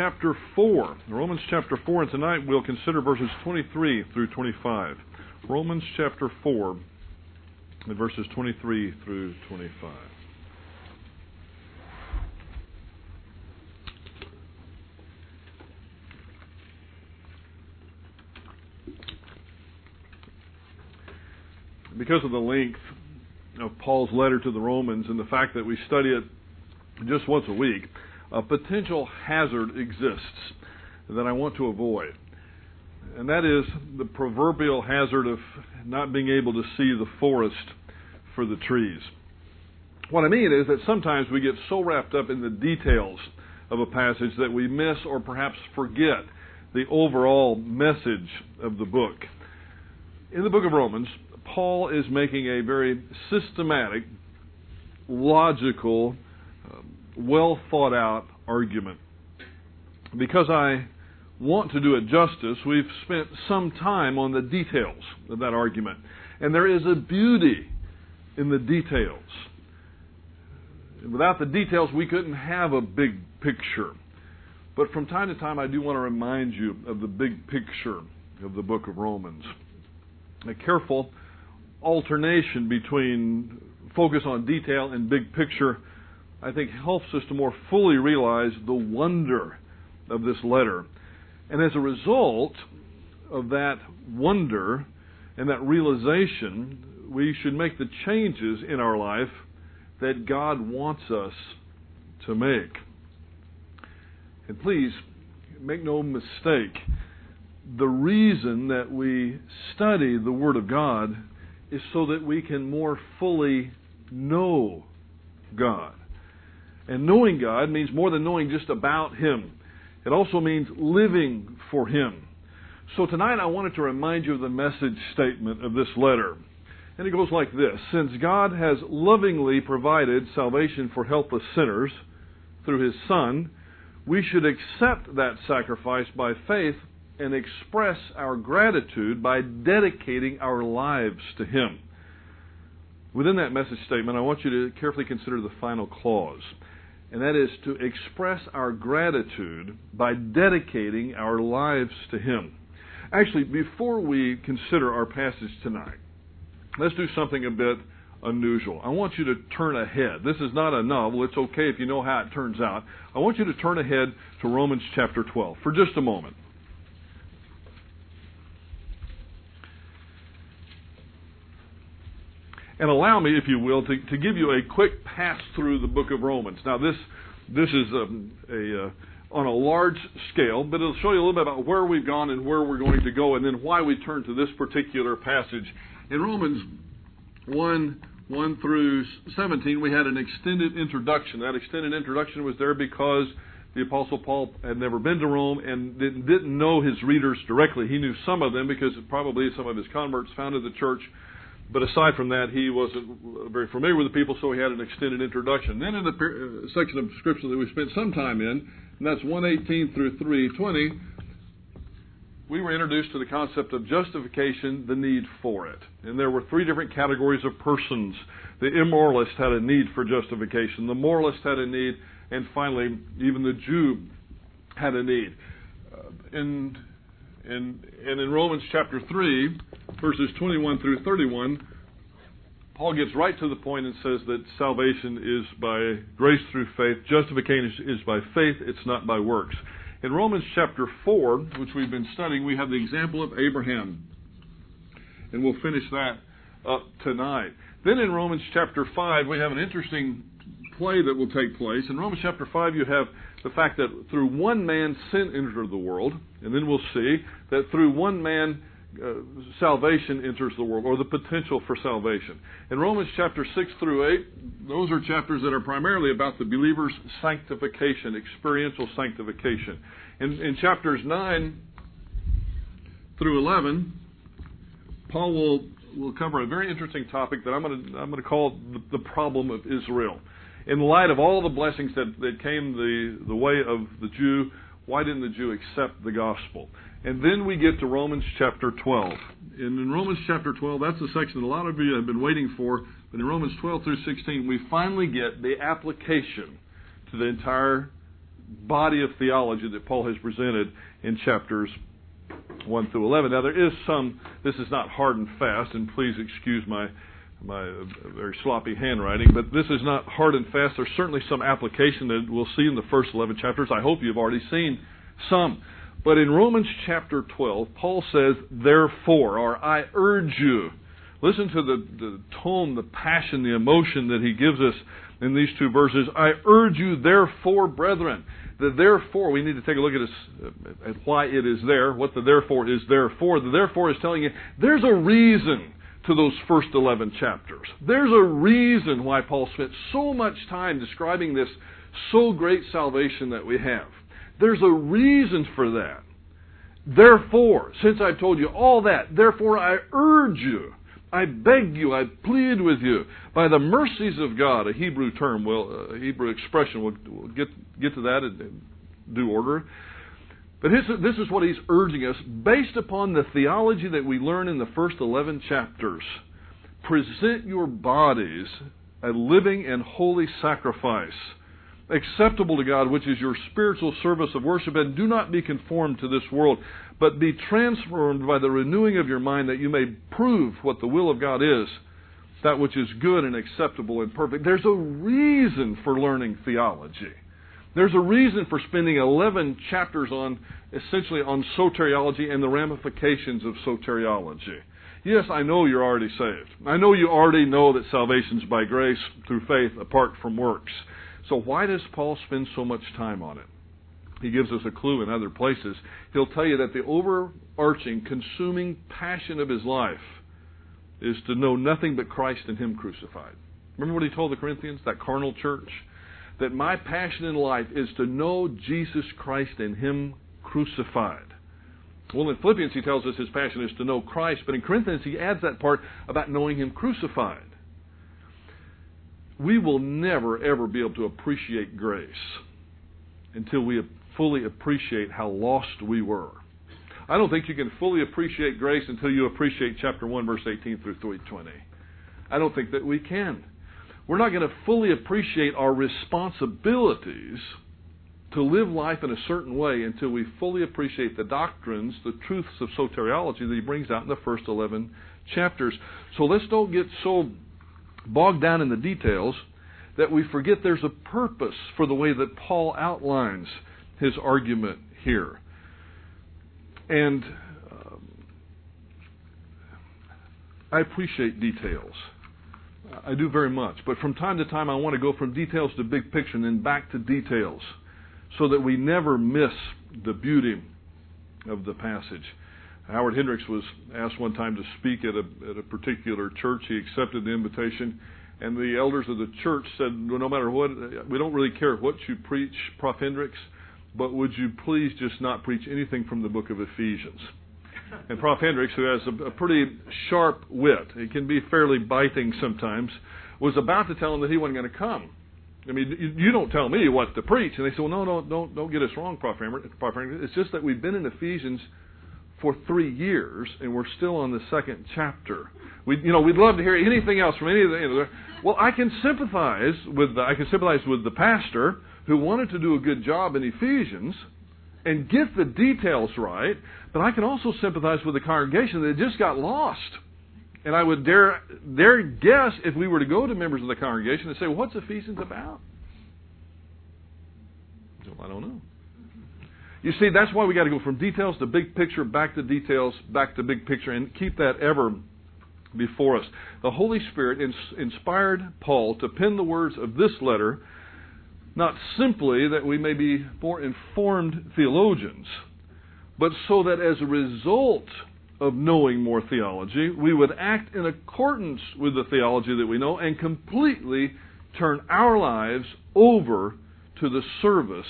chapter 4. Romans chapter 4, and tonight we'll consider verses 23 through 25. Romans chapter 4, and verses 23 through 25. Because of the length of Paul's letter to the Romans and the fact that we study it just once a week, a potential hazard exists that I want to avoid. And that is the proverbial hazard of not being able to see the forest for the trees. What I mean is that sometimes we get so wrapped up in the details of a passage that we miss or perhaps forget the overall message of the book. In the book of Romans, Paul is making a very systematic, logical, um, well thought out argument. Because I want to do it justice, we've spent some time on the details of that argument. And there is a beauty in the details. Without the details, we couldn't have a big picture. But from time to time, I do want to remind you of the big picture of the book of Romans. A careful alternation between focus on detail and big picture I think helps us to more fully realize the wonder of this letter. And as a result of that wonder and that realization, we should make the changes in our life that God wants us to make. And please, make no mistake, the reason that we study the Word of God is so that we can more fully know God. And knowing God means more than knowing just about Him. It also means living for Him. So tonight I wanted to remind you of the message statement of this letter. And it goes like this Since God has lovingly provided salvation for helpless sinners through His Son, we should accept that sacrifice by faith and express our gratitude by dedicating our lives to Him. Within that message statement, I want you to carefully consider the final clause and that is to express our gratitude by dedicating our lives to Him. Actually, before we consider our passage tonight, let's do something a bit unusual. I want you to turn ahead. This is not a novel. It's okay if you know how it turns out. I want you to turn ahead to Romans chapter 12 for just a moment. And allow me, if you will, to, to give you a quick pass through the book of Romans. Now, this this is um, a uh, on a large scale, but it'll show you a little bit about where we've gone and where we're going to go, and then why we turn to this particular passage. In Romans one. 1 through 17, we had an extended introduction. That extended introduction was there because the Apostle Paul had never been to Rome and didn't know his readers directly. He knew some of them because probably some of his converts founded the church but aside from that, he wasn't very familiar with the people, so he had an extended introduction. Then in the uh, section of Scripture that we spent some time in, and that's 118 through 320, we were introduced to the concept of justification, the need for it. And there were three different categories of persons. The immoralist had a need for justification, the moralist had a need, and finally, even the Jew had a need. Uh, and, and, and in Romans chapter 3, verses 21 through 31, Paul gets right to the point and says that salvation is by grace through faith. Justification is by faith, it's not by works. In Romans chapter 4, which we've been studying, we have the example of Abraham. And we'll finish that up tonight. Then in Romans chapter 5, we have an interesting play that will take place. In Romans chapter 5, you have the fact that through one man sin entered the world, and then we'll see that through one man uh, salvation enters the world, or the potential for salvation. In Romans chapter 6 through 8, those are chapters that are primarily about the believer's sanctification, experiential sanctification. In, in chapters 9 through 11, Paul will, will cover a very interesting topic that I'm going to, I'm going to call the, the problem of Israel. In light of all the blessings that, that came the, the way of the Jew, why didn't the Jew accept the gospel? And then we get to Romans chapter 12. And in Romans chapter 12, that's the section that a lot of you have been waiting for. But in Romans 12 through 16, we finally get the application to the entire body of theology that Paul has presented in chapters 1 through 11. Now, there is some, this is not hard and fast, and please excuse my my very sloppy handwriting, but this is not hard and fast. There's certainly some application that we'll see in the first 11 chapters. I hope you've already seen some. But in Romans chapter 12, Paul says, therefore, or I urge you. Listen to the, the tone, the passion, the emotion that he gives us in these two verses. I urge you, therefore, brethren. The therefore, we need to take a look at, this, at why it is there, what the therefore is there for. The therefore is telling you there's a reason to those first 11 chapters. There's a reason why Paul spent so much time describing this so great salvation that we have. There's a reason for that. Therefore, since I've told you all that, therefore I urge you I beg you, I plead with you, by the mercies of God, a Hebrew term, will, a Hebrew expression, we'll, we'll get, get to that in due order. But his, this is what he's urging us, based upon the theology that we learn in the first 11 chapters. Present your bodies a living and holy sacrifice acceptable to God, which is your spiritual service of worship, and do not be conformed to this world, but be transformed by the renewing of your mind that you may prove what the will of God is, that which is good and acceptable and perfect. There's a reason for learning theology. There's a reason for spending 11 chapters on essentially on soteriology and the ramifications of soteriology. Yes, I know you're already saved. I know you already know that salvation's by grace through faith apart from works. So why does Paul spend so much time on it? He gives us a clue in other places. He'll tell you that the overarching, consuming passion of his life is to know nothing but Christ and Him crucified. Remember what he told the Corinthians, that carnal church? That my passion in life is to know Jesus Christ and Him crucified. Well, in Philippians, he tells us his passion is to know Christ, but in Corinthians, he adds that part about knowing Him crucified we will never, ever be able to appreciate grace until we fully appreciate how lost we were. I don't think you can fully appreciate grace until you appreciate chapter 1, verse 18 through 320. I don't think that we can. We're not going to fully appreciate our responsibilities to live life in a certain way until we fully appreciate the doctrines, the truths of soteriology that he brings out in the first 11 chapters. So let's don't get so bogged down in the details that we forget there's a purpose for the way that Paul outlines his argument here. And um, I appreciate details. I do very much. But from time to time, I want to go from details to big picture and then back to details so that we never miss the beauty of the passage. Howard Hendricks was asked one time to speak at a, at a particular church. He accepted the invitation, and the elders of the church said, well, No matter what, we don't really care what you preach, Prof. Hendricks, but would you please just not preach anything from the book of Ephesians? And Prof. Hendricks, who has a, a pretty sharp wit, he can be fairly biting sometimes, was about to tell him that he wasn't going to come. I mean, you, you don't tell me what to preach. And they said, well, no, no, don't, don't get us wrong, Prof. Hendricks. It's just that we've been in Ephesians for three years, and we're still on the second chapter. We, you know, we'd love to hear anything else from any of the. You know, well, I can sympathize with the, I can sympathize with the pastor who wanted to do a good job in Ephesians and get the details right, but I can also sympathize with the congregation that just got lost. And I would dare dare guess if we were to go to members of the congregation and say, well, "What's Ephesians about?" Well, I don't know. You see, that's why we got to go from details to big picture, back to details, back to big picture, and keep that ever before us. The Holy Spirit ins- inspired Paul to pen the words of this letter, not simply that we may be more informed theologians, but so that as a result of knowing more theology, we would act in accordance with the theology that we know and completely turn our lives over to the service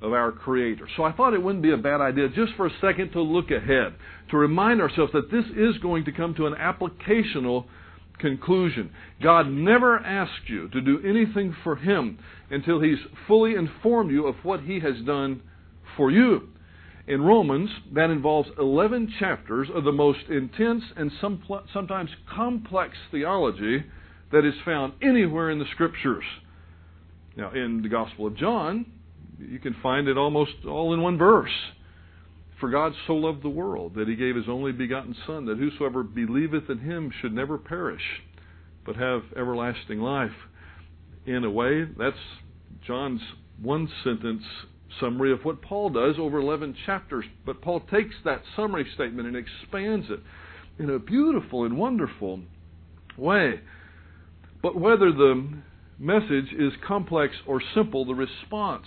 of our Creator. So I thought it wouldn't be a bad idea just for a second to look ahead, to remind ourselves that this is going to come to an applicational conclusion. God never asked you to do anything for Him until He's fully informed you of what He has done for you. In Romans, that involves 11 chapters of the most intense and sometimes complex theology that is found anywhere in the Scriptures. Now, in the Gospel of John, you can find it almost all in one verse. For God so loved the world that he gave his only begotten Son, that whosoever believeth in him should never perish, but have everlasting life. In a way, that's John's one sentence summary of what Paul does over 11 chapters. But Paul takes that summary statement and expands it in a beautiful and wonderful way. But whether the message is complex or simple, the response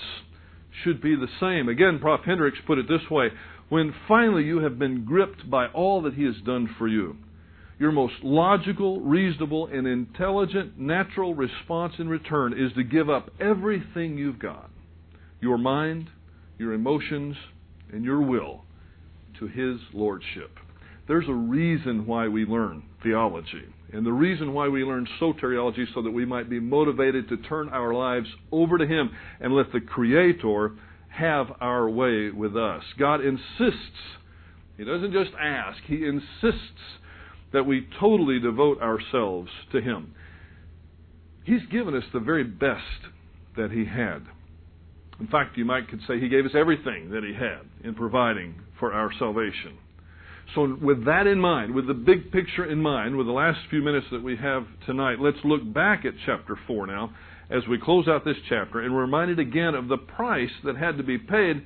should be the same. Again, Prof. Hendricks put it this way when finally you have been gripped by all that He has done for you, your most logical, reasonable, and intelligent natural response in return is to give up everything you've got your mind, your emotions, and your will to His Lordship. There's a reason why we learn theology. And the reason why we learn soteriology so that we might be motivated to turn our lives over to Him and let the Creator have our way with us. God insists, He doesn't just ask, He insists that we totally devote ourselves to Him. He's given us the very best that He had. In fact, you might could say He gave us everything that He had in providing for our salvation. So, with that in mind, with the big picture in mind, with the last few minutes that we have tonight, let's look back at chapter 4 now as we close out this chapter and we're reminded again of the price that had to be paid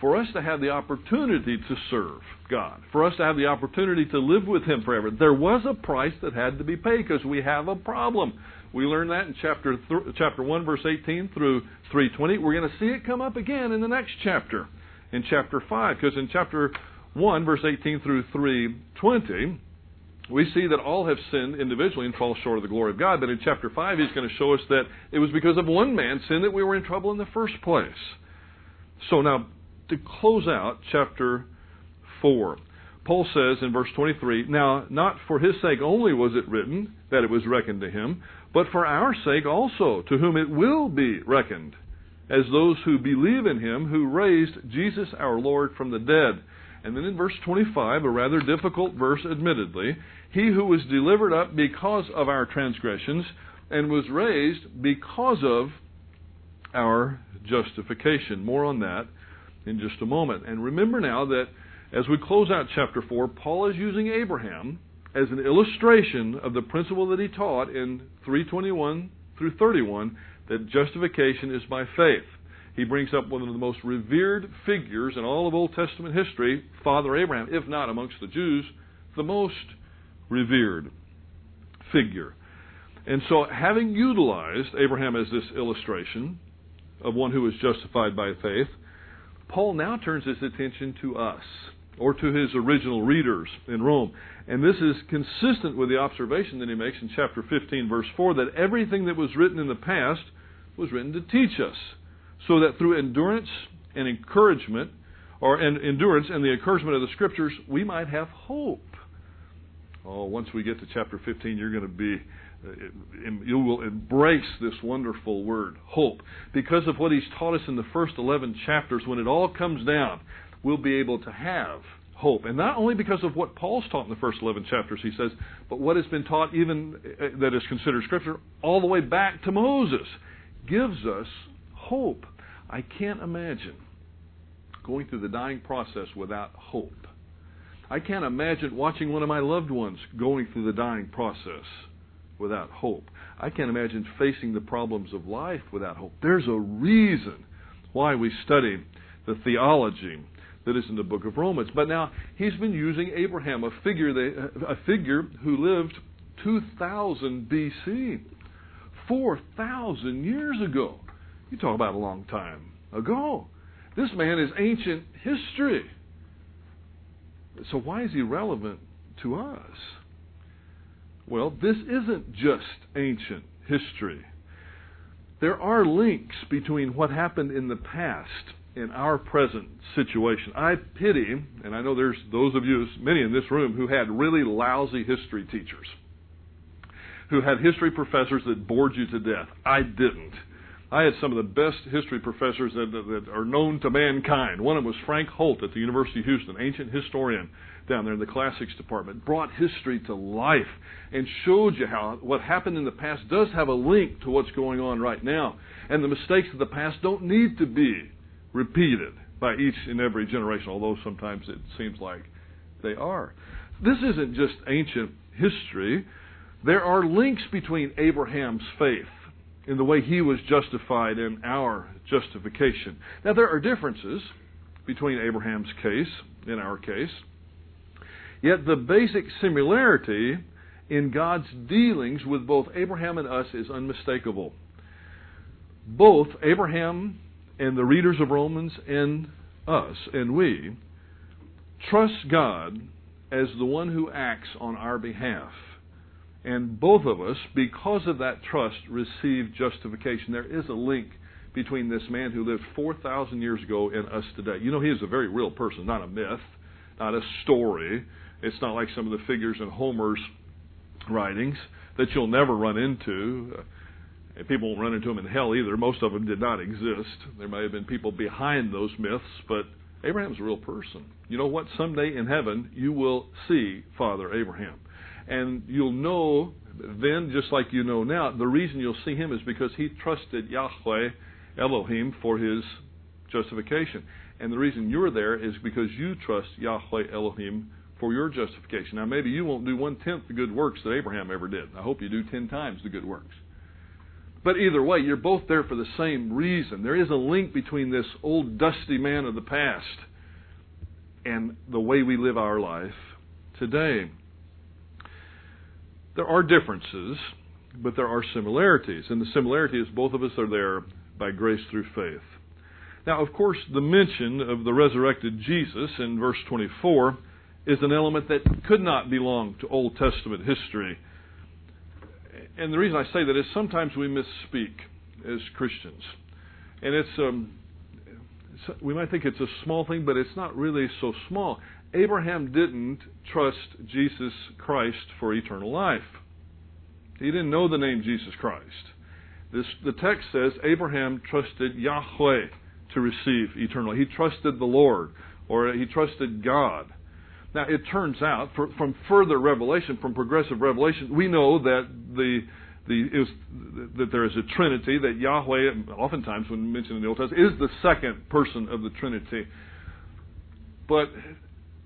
for us to have the opportunity to serve God, for us to have the opportunity to live with Him forever. There was a price that had to be paid because we have a problem. We learned that in chapter th- chapter 1 verse 18 through 320. We're going to see it come up again in the next chapter in chapter 5 because in chapter 1, verse 18 through 320, we see that all have sinned individually and fall short of the glory of God. But in chapter 5, he's going to show us that it was because of one man's sin that we were in trouble in the first place. So now, to close out chapter 4, Paul says in verse 23 Now, not for his sake only was it written that it was reckoned to him, but for our sake also, to whom it will be reckoned, as those who believe in him who raised Jesus our Lord from the dead and then in verse 25, a rather difficult verse, admittedly, he who was delivered up because of our transgressions and was raised because of our justification. More on that in just a moment. And remember now that as we close out chapter 4, Paul is using Abraham as an illustration of the principle that he taught in 321 through 31 that justification is by faith he brings up one of the most revered figures in all of Old Testament history, Father Abraham, if not amongst the Jews, the most revered figure. And so, having utilized Abraham as this illustration of one who is justified by faith, Paul now turns his attention to us, or to his original readers in Rome. And this is consistent with the observation that he makes in chapter 15, verse 4, that everything that was written in the past was written to teach us so that through endurance and encouragement, or and endurance and the encouragement of the Scriptures, we might have hope. Oh, once we get to chapter 15, you're going to be, uh, you will embrace this wonderful word, hope. Because of what he's taught us in the first 11 chapters, when it all comes down, we'll be able to have hope. And not only because of what Paul's taught in the first 11 chapters, he says, but what has been taught even uh, that is considered Scripture all the way back to Moses gives us hope. I can't imagine going through the dying process without hope. I can't imagine watching one of my loved ones going through the dying process without hope. I can't imagine facing the problems of life without hope. There's a reason why we study the theology that is in the book of Romans. But now he's been using Abraham, a figure that, a figure who lived 2000 BC, 4000 years ago. You talk about a long time ago. This man is ancient history. So why is he relevant to us? Well, this isn't just ancient history. There are links between what happened in the past and our present situation. I pity, and I know there's those of you, many in this room, who had really lousy history teachers, who had history professors that bored you to death. I didn't. I had some of the best history professors that, that, are known to mankind. One of them was Frank Holt at the University of Houston, ancient historian down there in the classics department. Brought history to life and showed you how what happened in the past does have a link to what's going on right now. And the mistakes of the past don't need to be repeated by each and every generation, although sometimes it seems like they are. This isn't just ancient history. There are links between Abraham's faith in the way he was justified in our justification. Now, there are differences between Abraham's case and our case, yet the basic similarity in God's dealings with both Abraham and us is unmistakable. Both Abraham and the readers of Romans and us and we trust God as the one who acts on our behalf. And both of us, because of that trust, receive justification. There is a link between this man who lived 4,000 years ago and us today. You know, he is a very real person, not a myth, not a story. It's not like some of the figures in Homer's writings that you'll never run into. And people won't run into them in hell either. Most of them did not exist. There may have been people behind those myths, but Abraham's a real person. You know what? Someday in heaven, you will see Father Abraham. And you'll know then, just like you know now, the reason you'll see him is because he trusted Yahweh Elohim for his justification. And the reason you're there is because you trust Yahweh Elohim for your justification. Now, maybe you won't do one tenth the good works that Abraham ever did. I hope you do ten times the good works. But either way, you're both there for the same reason. There is a link between this old dusty man of the past and the way we live our life today. There are differences, but there are similarities. And the similarity is both of us are there by grace through faith. Now, of course, the mention of the resurrected Jesus in verse 24 is an element that could not belong to Old Testament history. And the reason I say that is sometimes we misspeak as Christians. And it's, um, it's, we might think it's a small thing, but it's not really so small. Abraham didn't trust Jesus Christ for eternal life. He didn't know the name Jesus Christ. This, the text says Abraham trusted Yahweh to receive eternal. He trusted the Lord, or he trusted God. Now, it turns out, for, from further revelation, from progressive revelation, we know that the the, is, that there is a Trinity, that Yahweh, oftentimes when mentioned in the Old Testament, is the second person of the Trinity. But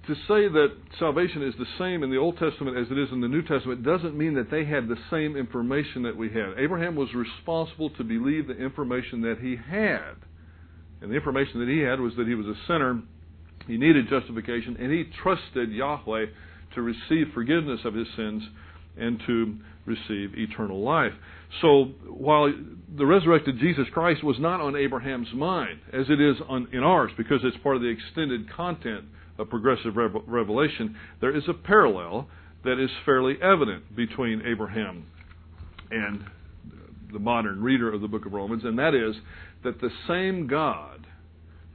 to say that salvation is the same in the Old Testament as it is in the New Testament doesn't mean that they had the same information that we had. Abraham was responsible to believe the information that he had. And the information that he had was that he was a sinner, he needed justification, and he trusted Yahweh to receive forgiveness of his sins and to receive eternal life. So while the resurrected Jesus Christ was not on Abraham's mind, as it is on, in ours, because it's part of the extended content of progressive revelation, there is a parallel that is fairly evident between Abraham and the modern reader of the book of Romans, and that is that the same God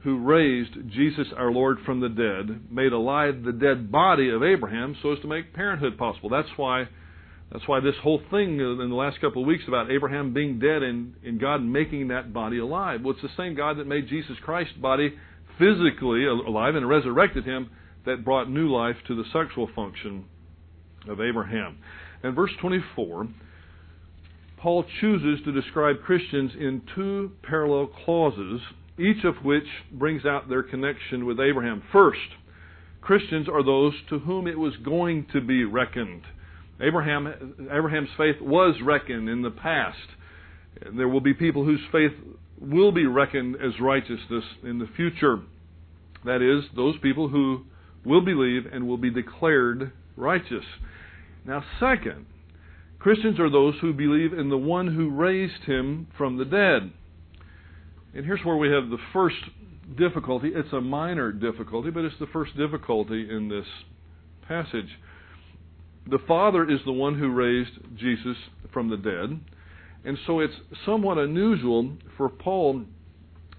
who raised Jesus our Lord from the dead made alive the dead body of Abraham so as to make parenthood possible. That's why that's why this whole thing in the last couple of weeks about Abraham being dead and, and God making that body alive. Well, it's the same God that made Jesus Christ's body physically alive and resurrected him that brought new life to the sexual function of Abraham. And verse 24, Paul chooses to describe Christians in two parallel clauses, each of which brings out their connection with Abraham. First, Christians are those to whom it was going to be reckoned. Abraham, Abraham's faith was reckoned in the past. There will be people whose faith will be reckoned as righteousness in the future. That is, those people who will believe and will be declared righteous. Now, second, Christians are those who believe in the one who raised him from the dead. And here's where we have the first difficulty. It's a minor difficulty, but it's the first difficulty in this passage. The Father is the one who raised Jesus from the dead. And so it's somewhat unusual for Paul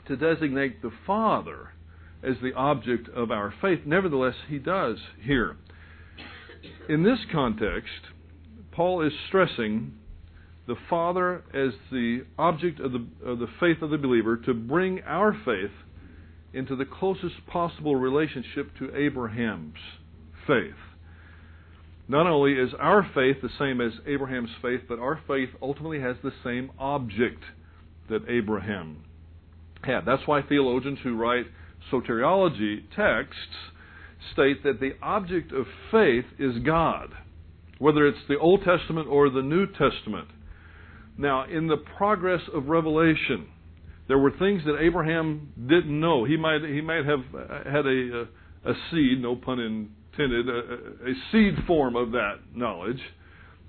to designate the Father as the object of our faith. Nevertheless, he does here. In this context, Paul is stressing the Father as the object of the, of the faith of the believer to bring our faith into the closest possible relationship to Abraham's faith. Not only is our faith the same as Abraham's faith, but our faith ultimately has the same object that Abraham had. That's why theologians who write soteriology texts state that the object of faith is God, whether it's the Old Testament or the New Testament. Now, in the progress of revelation, there were things that Abraham didn't know. He might he might have uh, had a uh, a, seed, no pun intended, a, a seed form of that knowledge.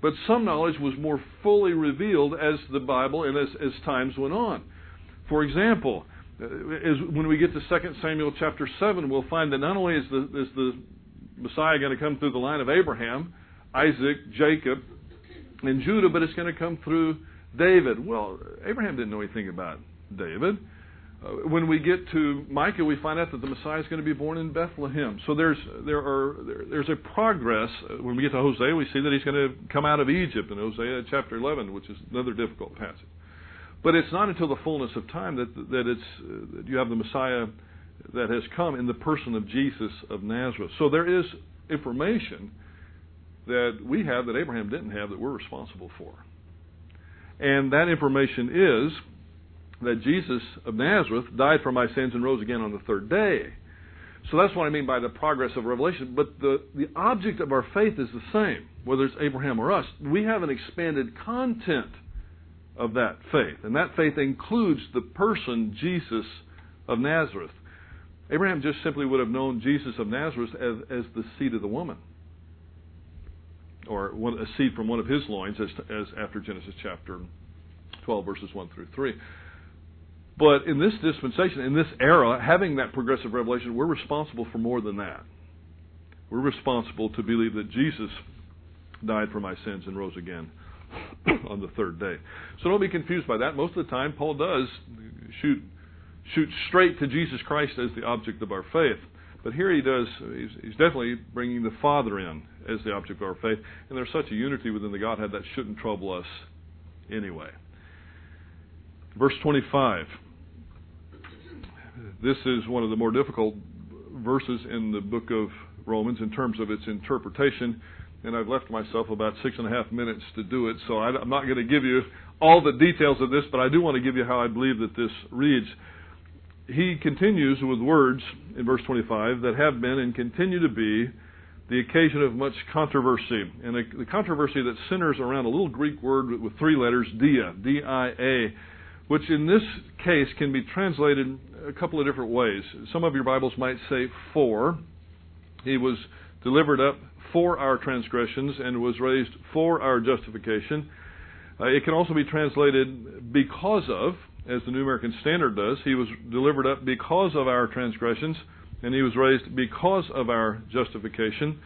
But some knowledge was more fully revealed as the Bible and as, as times went on. For example, uh, as when we get to 2 Samuel chapter 7, we'll find that not only is the, is the Messiah going to come through the line of Abraham, Isaac, Jacob, and Judah, but it's going to come through David. Well, Abraham didn't know anything about David. Uh, when we get to Micah, we find out that the Messiah is going to be born in Bethlehem. So there's there are there, there's a progress. Uh, when we get to Hosea, we see that he's going to come out of Egypt in Hosea chapter 11, which is another difficult passage. But it's not until the fullness of time that that it's uh, that you have the Messiah that has come in the person of Jesus of Nazareth. So there is information that we have that Abraham didn't have that we're responsible for. And that information is that Jesus of Nazareth died for my sins and rose again on the third day. So that's what I mean by the progress of revelation. But the, the object of our faith is the same, whether it's Abraham or us. We have an expanded content of that faith, and that faith includes the person, Jesus of Nazareth. Abraham just simply would have known Jesus of Nazareth as, as the seed of the woman, or one, a seed from one of his loins, as, as after Genesis chapter 12, verses 1 through 3. But in this dispensation, in this era, having that progressive revelation, we're responsible for more than that. We're responsible to believe that Jesus died for my sins and rose again on the third day. So don't be confused by that. Most of the time, Paul does shoot shoot straight to Jesus Christ as the object of our faith. But here he does, he's, he's, definitely bringing the Father in as the object of our faith. And there's such a unity within the Godhead that shouldn't trouble us anyway. Verse 25. This is one of the more difficult verses in the book of Romans in terms of its interpretation, and I've left myself about six and a half minutes to do it, so I'm not going to give you all the details of this, but I do want to give you how I believe that this reads. He continues with words in verse 25 that have been and continue to be the occasion of much controversy. And the controversy that centers around a little Greek word with three letters, dia, D-I-A, which in this case can be translated a couple of different ways. Some of your Bibles might say for. He was delivered up for our transgressions and was raised for our justification. Uh, it can also be translated because of, as the New American Standard does. He was delivered up because of our transgressions, and he was raised because of our justification.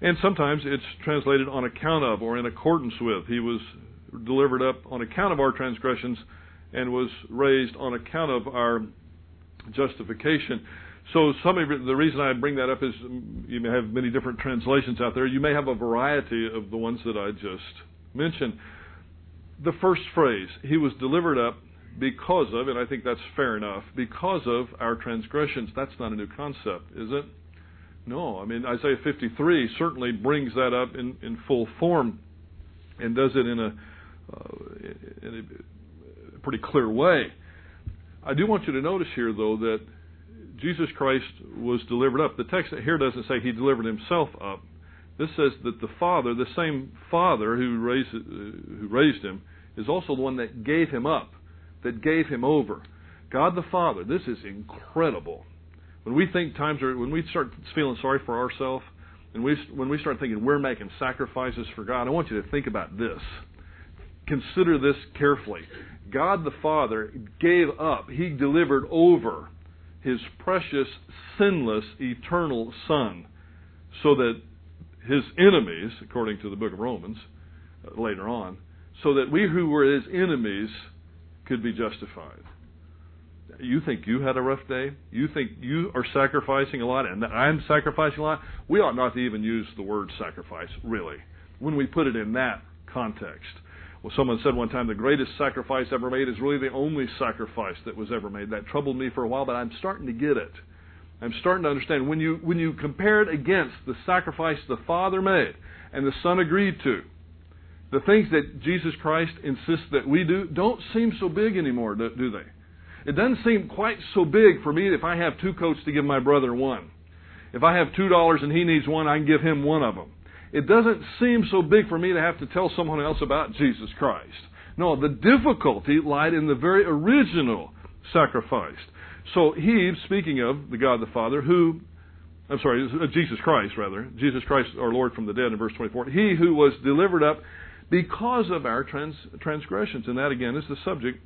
And sometimes it's translated on account of or in accordance with. He was delivered up on account of our transgressions and was raised on account of our justification. So some of the reason I bring that up is you may have many different translations out there. You may have a variety of the ones that I just mentioned. The first phrase, he was delivered up because of, and I think that's fair enough, because of our transgressions. That's not a new concept, is it? No. I mean, Isaiah 53 certainly brings that up in, in full form and does it in a, uh, in a pretty clear way. I do want you to notice here, though, that Jesus Christ was delivered up. The text here doesn't say he delivered himself up. This says that the Father, the same Father who raised, uh, who raised him, is also the one that gave him up, that gave him over. God the Father, this is incredible. When we think times are, when we start feeling sorry for ourselves, and we, when we start thinking we're making sacrifices for God, I want you to think about this. Consider this carefully. God the Father gave up, He delivered over His precious, sinless, eternal Son so that His enemies, according to the book of Romans uh, later on, so that we who were His enemies could be justified. You think you had a rough day? You think you are sacrificing a lot and I'm sacrificing a lot? We ought not to even use the word sacrifice, really, when we put it in that context. Well, someone said one time the greatest sacrifice ever made is really the only sacrifice that was ever made. That troubled me for a while, but I'm starting to get it. I'm starting to understand when you when you compare it against the sacrifice the Father made and the Son agreed to, the things that Jesus Christ insists that we do don't seem so big anymore, do they? It doesn't seem quite so big for me if I have two coats to give my brother one. If I have two dollars and he needs one, I can give him one of them. It doesn't seem so big for me to have to tell someone else about Jesus Christ. No, the difficulty lied in the very original sacrifice. So he, speaking of the God the Father, who, I'm sorry, uh, Jesus Christ rather, Jesus Christ our Lord from the dead in verse 24, he who was delivered up because of our trans, transgressions. And that again is the subject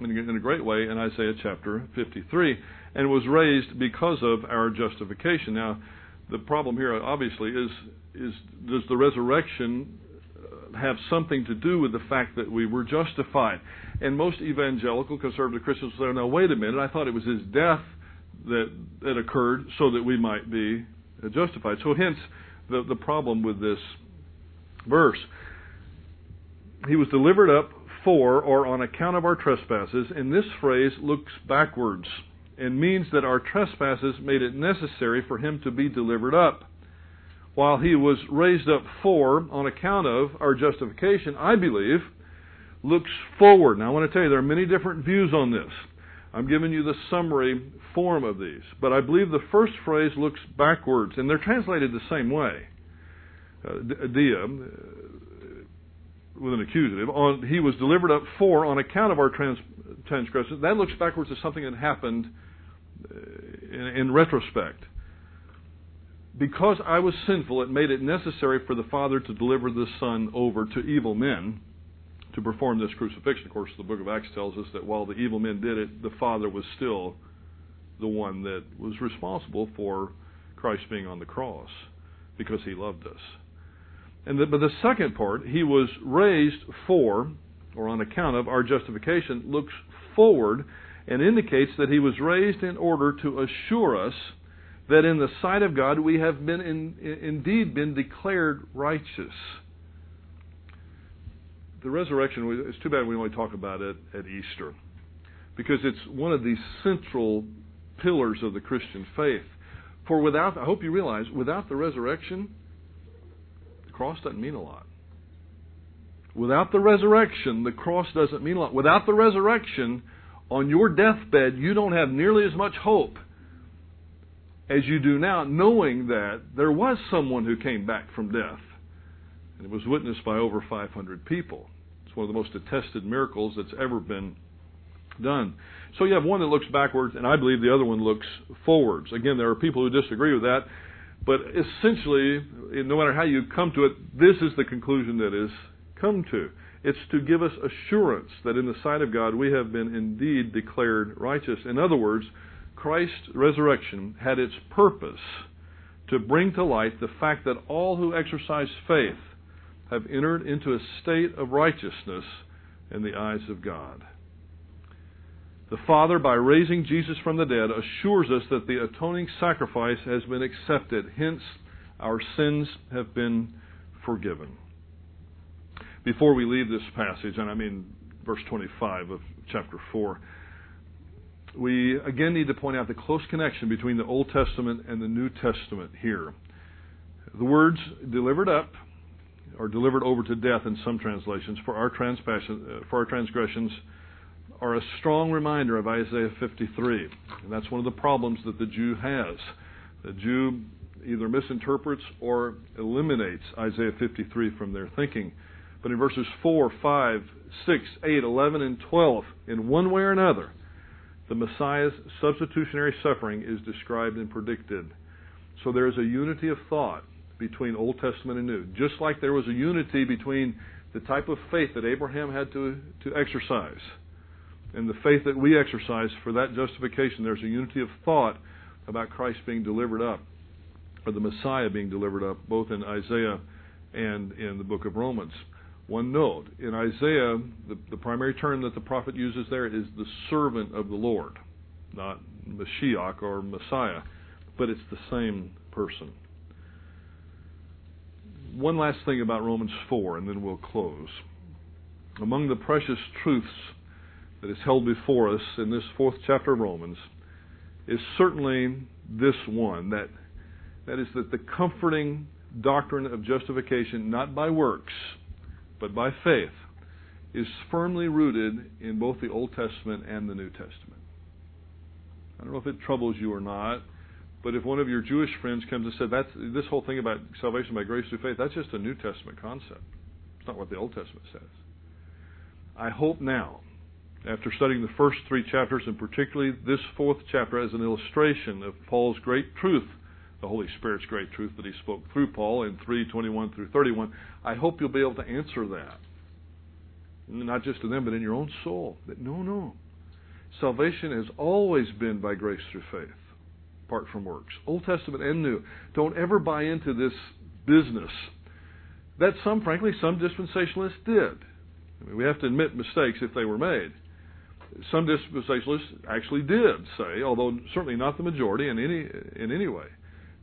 in a great way in Isaiah chapter 53, and was raised because of our justification. Now, the problem here obviously is is does the resurrection uh, have something to do with the fact that we were justified? And most evangelical conservative Christians say, "No, wait a minute. I thought it was His death that that occurred so that we might be justified." So, hence the the problem with this verse. He was delivered up for or on account of our trespasses, and this phrase looks backwards and means that our trespasses made it necessary for him to be delivered up. While he was raised up for on account of our justification, I believe, looks forward. Now, I want to tell you, there are many different views on this. I'm giving you the summary form of these. But I believe the first phrase looks backwards, and they're translated the same way. Uh, dia, with an accusative. On, he was delivered up for on account of our trans, transgressions. That looks backwards to something that happened uh, in, in retrospect. Because I was sinful, it made it necessary for the Father to deliver the Son over to evil men to perform this crucifixion. Of course, the book of Acts tells us that while the evil men did it, the Father was still the one that was responsible for Christ being on the cross because he loved us. And the, but the second part, he was raised for, or on account of, our justification, looks forward and indicates that he was raised in order to assure us that in the sight of God we have been in, indeed been declared righteous. The resurrection, it's too bad we only talk about it at Easter, because it's one of the central pillars of the Christian faith. For without, I hope you realize, without the resurrection, cross doesn't mean a lot. Without the resurrection, the cross doesn't mean a lot. Without the resurrection, on your deathbed, you don't have nearly as much hope as you do now, knowing that there was someone who came back from death. And it was witnessed by over 500 people. It's one of the most attested miracles that's ever been done. So you have one that looks backwards, and I believe the other one looks forwards. Again, there are people who disagree with that. But essentially, no matter how you come to it, this is the conclusion that is come to. It's to give us assurance that in the sight of God we have been indeed declared righteous. In other words, Christ's resurrection had its purpose to bring to light the fact that all who exercise faith have entered into a state of righteousness in the eyes of God. The Father, by raising Jesus from the dead, assures us that the atoning sacrifice has been accepted. Hence, our sins have been forgiven. Before we leave this passage, and I mean verse 25 of chapter 4, we again need to point out the close connection between the Old Testament and the New Testament here. The words delivered up or delivered over to death in some translations for our, for our transgressions are a strong reminder of Isaiah 53. And that's one of the problems that the Jew has. The Jew either misinterprets or eliminates Isaiah 53 from their thinking. But in verses 4, 5, 6, 8, 11, and 12, in one way or another, the Messiah's substitutionary suffering is described and predicted. So there is a unity of thought between Old Testament and New. Just like there was a unity between the type of faith that Abraham had to, to exercise and the faith that we exercise for that justification, there's a unity of thought about Christ being delivered up, or the Messiah being delivered up, both in Isaiah and in the book of Romans. One note in Isaiah, the, the primary term that the prophet uses there is the servant of the Lord, not Mashiach or Messiah, but it's the same person. One last thing about Romans 4, and then we'll close. Among the precious truths that is held before us in this fourth chapter of Romans is certainly this one that that is that the comforting doctrine of justification not by works but by faith is firmly rooted in both the Old Testament and the New Testament. I don't know if it troubles you or not, but if one of your Jewish friends comes and said that's this whole thing about salvation by grace through faith, that's just a New Testament concept. It's not what the Old Testament says. I hope now, after studying the first three chapters, and particularly this fourth chapter as an illustration of Paul's great truth, the Holy Spirit's great truth that he spoke through Paul in 3:21 through 31, I hope you'll be able to answer that. Not just to them, but in your own soul. That no, no. Salvation has always been by grace through faith, apart from works. Old Testament and New. Don't ever buy into this business that some, frankly, some dispensationalists did. I mean, we have to admit mistakes if they were made. Some dispensationalists actually did say, although certainly not the majority in any in any way,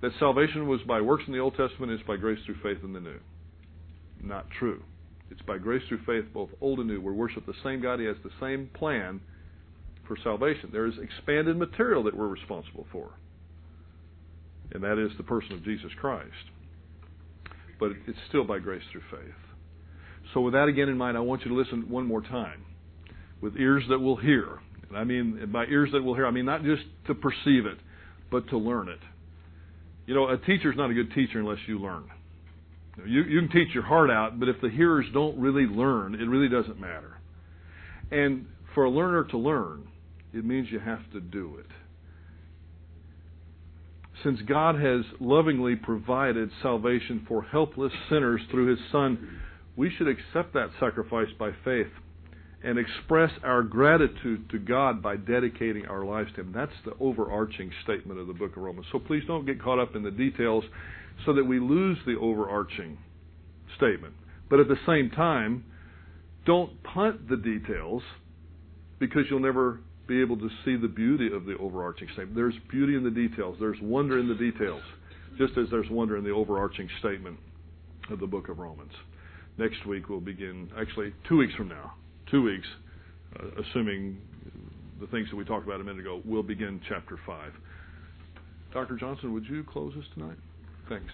that salvation was by works in the Old Testament and it's by grace through faith in the New. Not true. It's by grace through faith, both old and new. We worship the same God. He has the same plan for salvation. There is expanded material that we're responsible for, and that is the person of Jesus Christ. But it's still by grace through faith. So, with that again in mind, I want you to listen one more time with ears that will hear. And I mean, by ears that will hear, I mean not just to perceive it, but to learn it. You know, a teacher's not a good teacher unless you learn. You, you can teach your heart out, but if the hearers don't really learn, it really doesn't matter. And for a learner to learn, it means you have to do it. Since God has lovingly provided salvation for helpless sinners through His Son, we should accept that sacrifice by faith and express our gratitude to God by dedicating our lives to Him. That's the overarching statement of the book of Romans. So please don't get caught up in the details so that we lose the overarching statement. But at the same time, don't punt the details because you'll never be able to see the beauty of the overarching statement. There's beauty in the details, there's wonder in the details, just as there's wonder in the overarching statement of the book of Romans. Next week we'll begin, actually, two weeks from now, two weeks, uh, assuming the things that we talked about a minute ago, we'll begin chapter 5. Dr. Johnson, would you close us tonight? Thanks.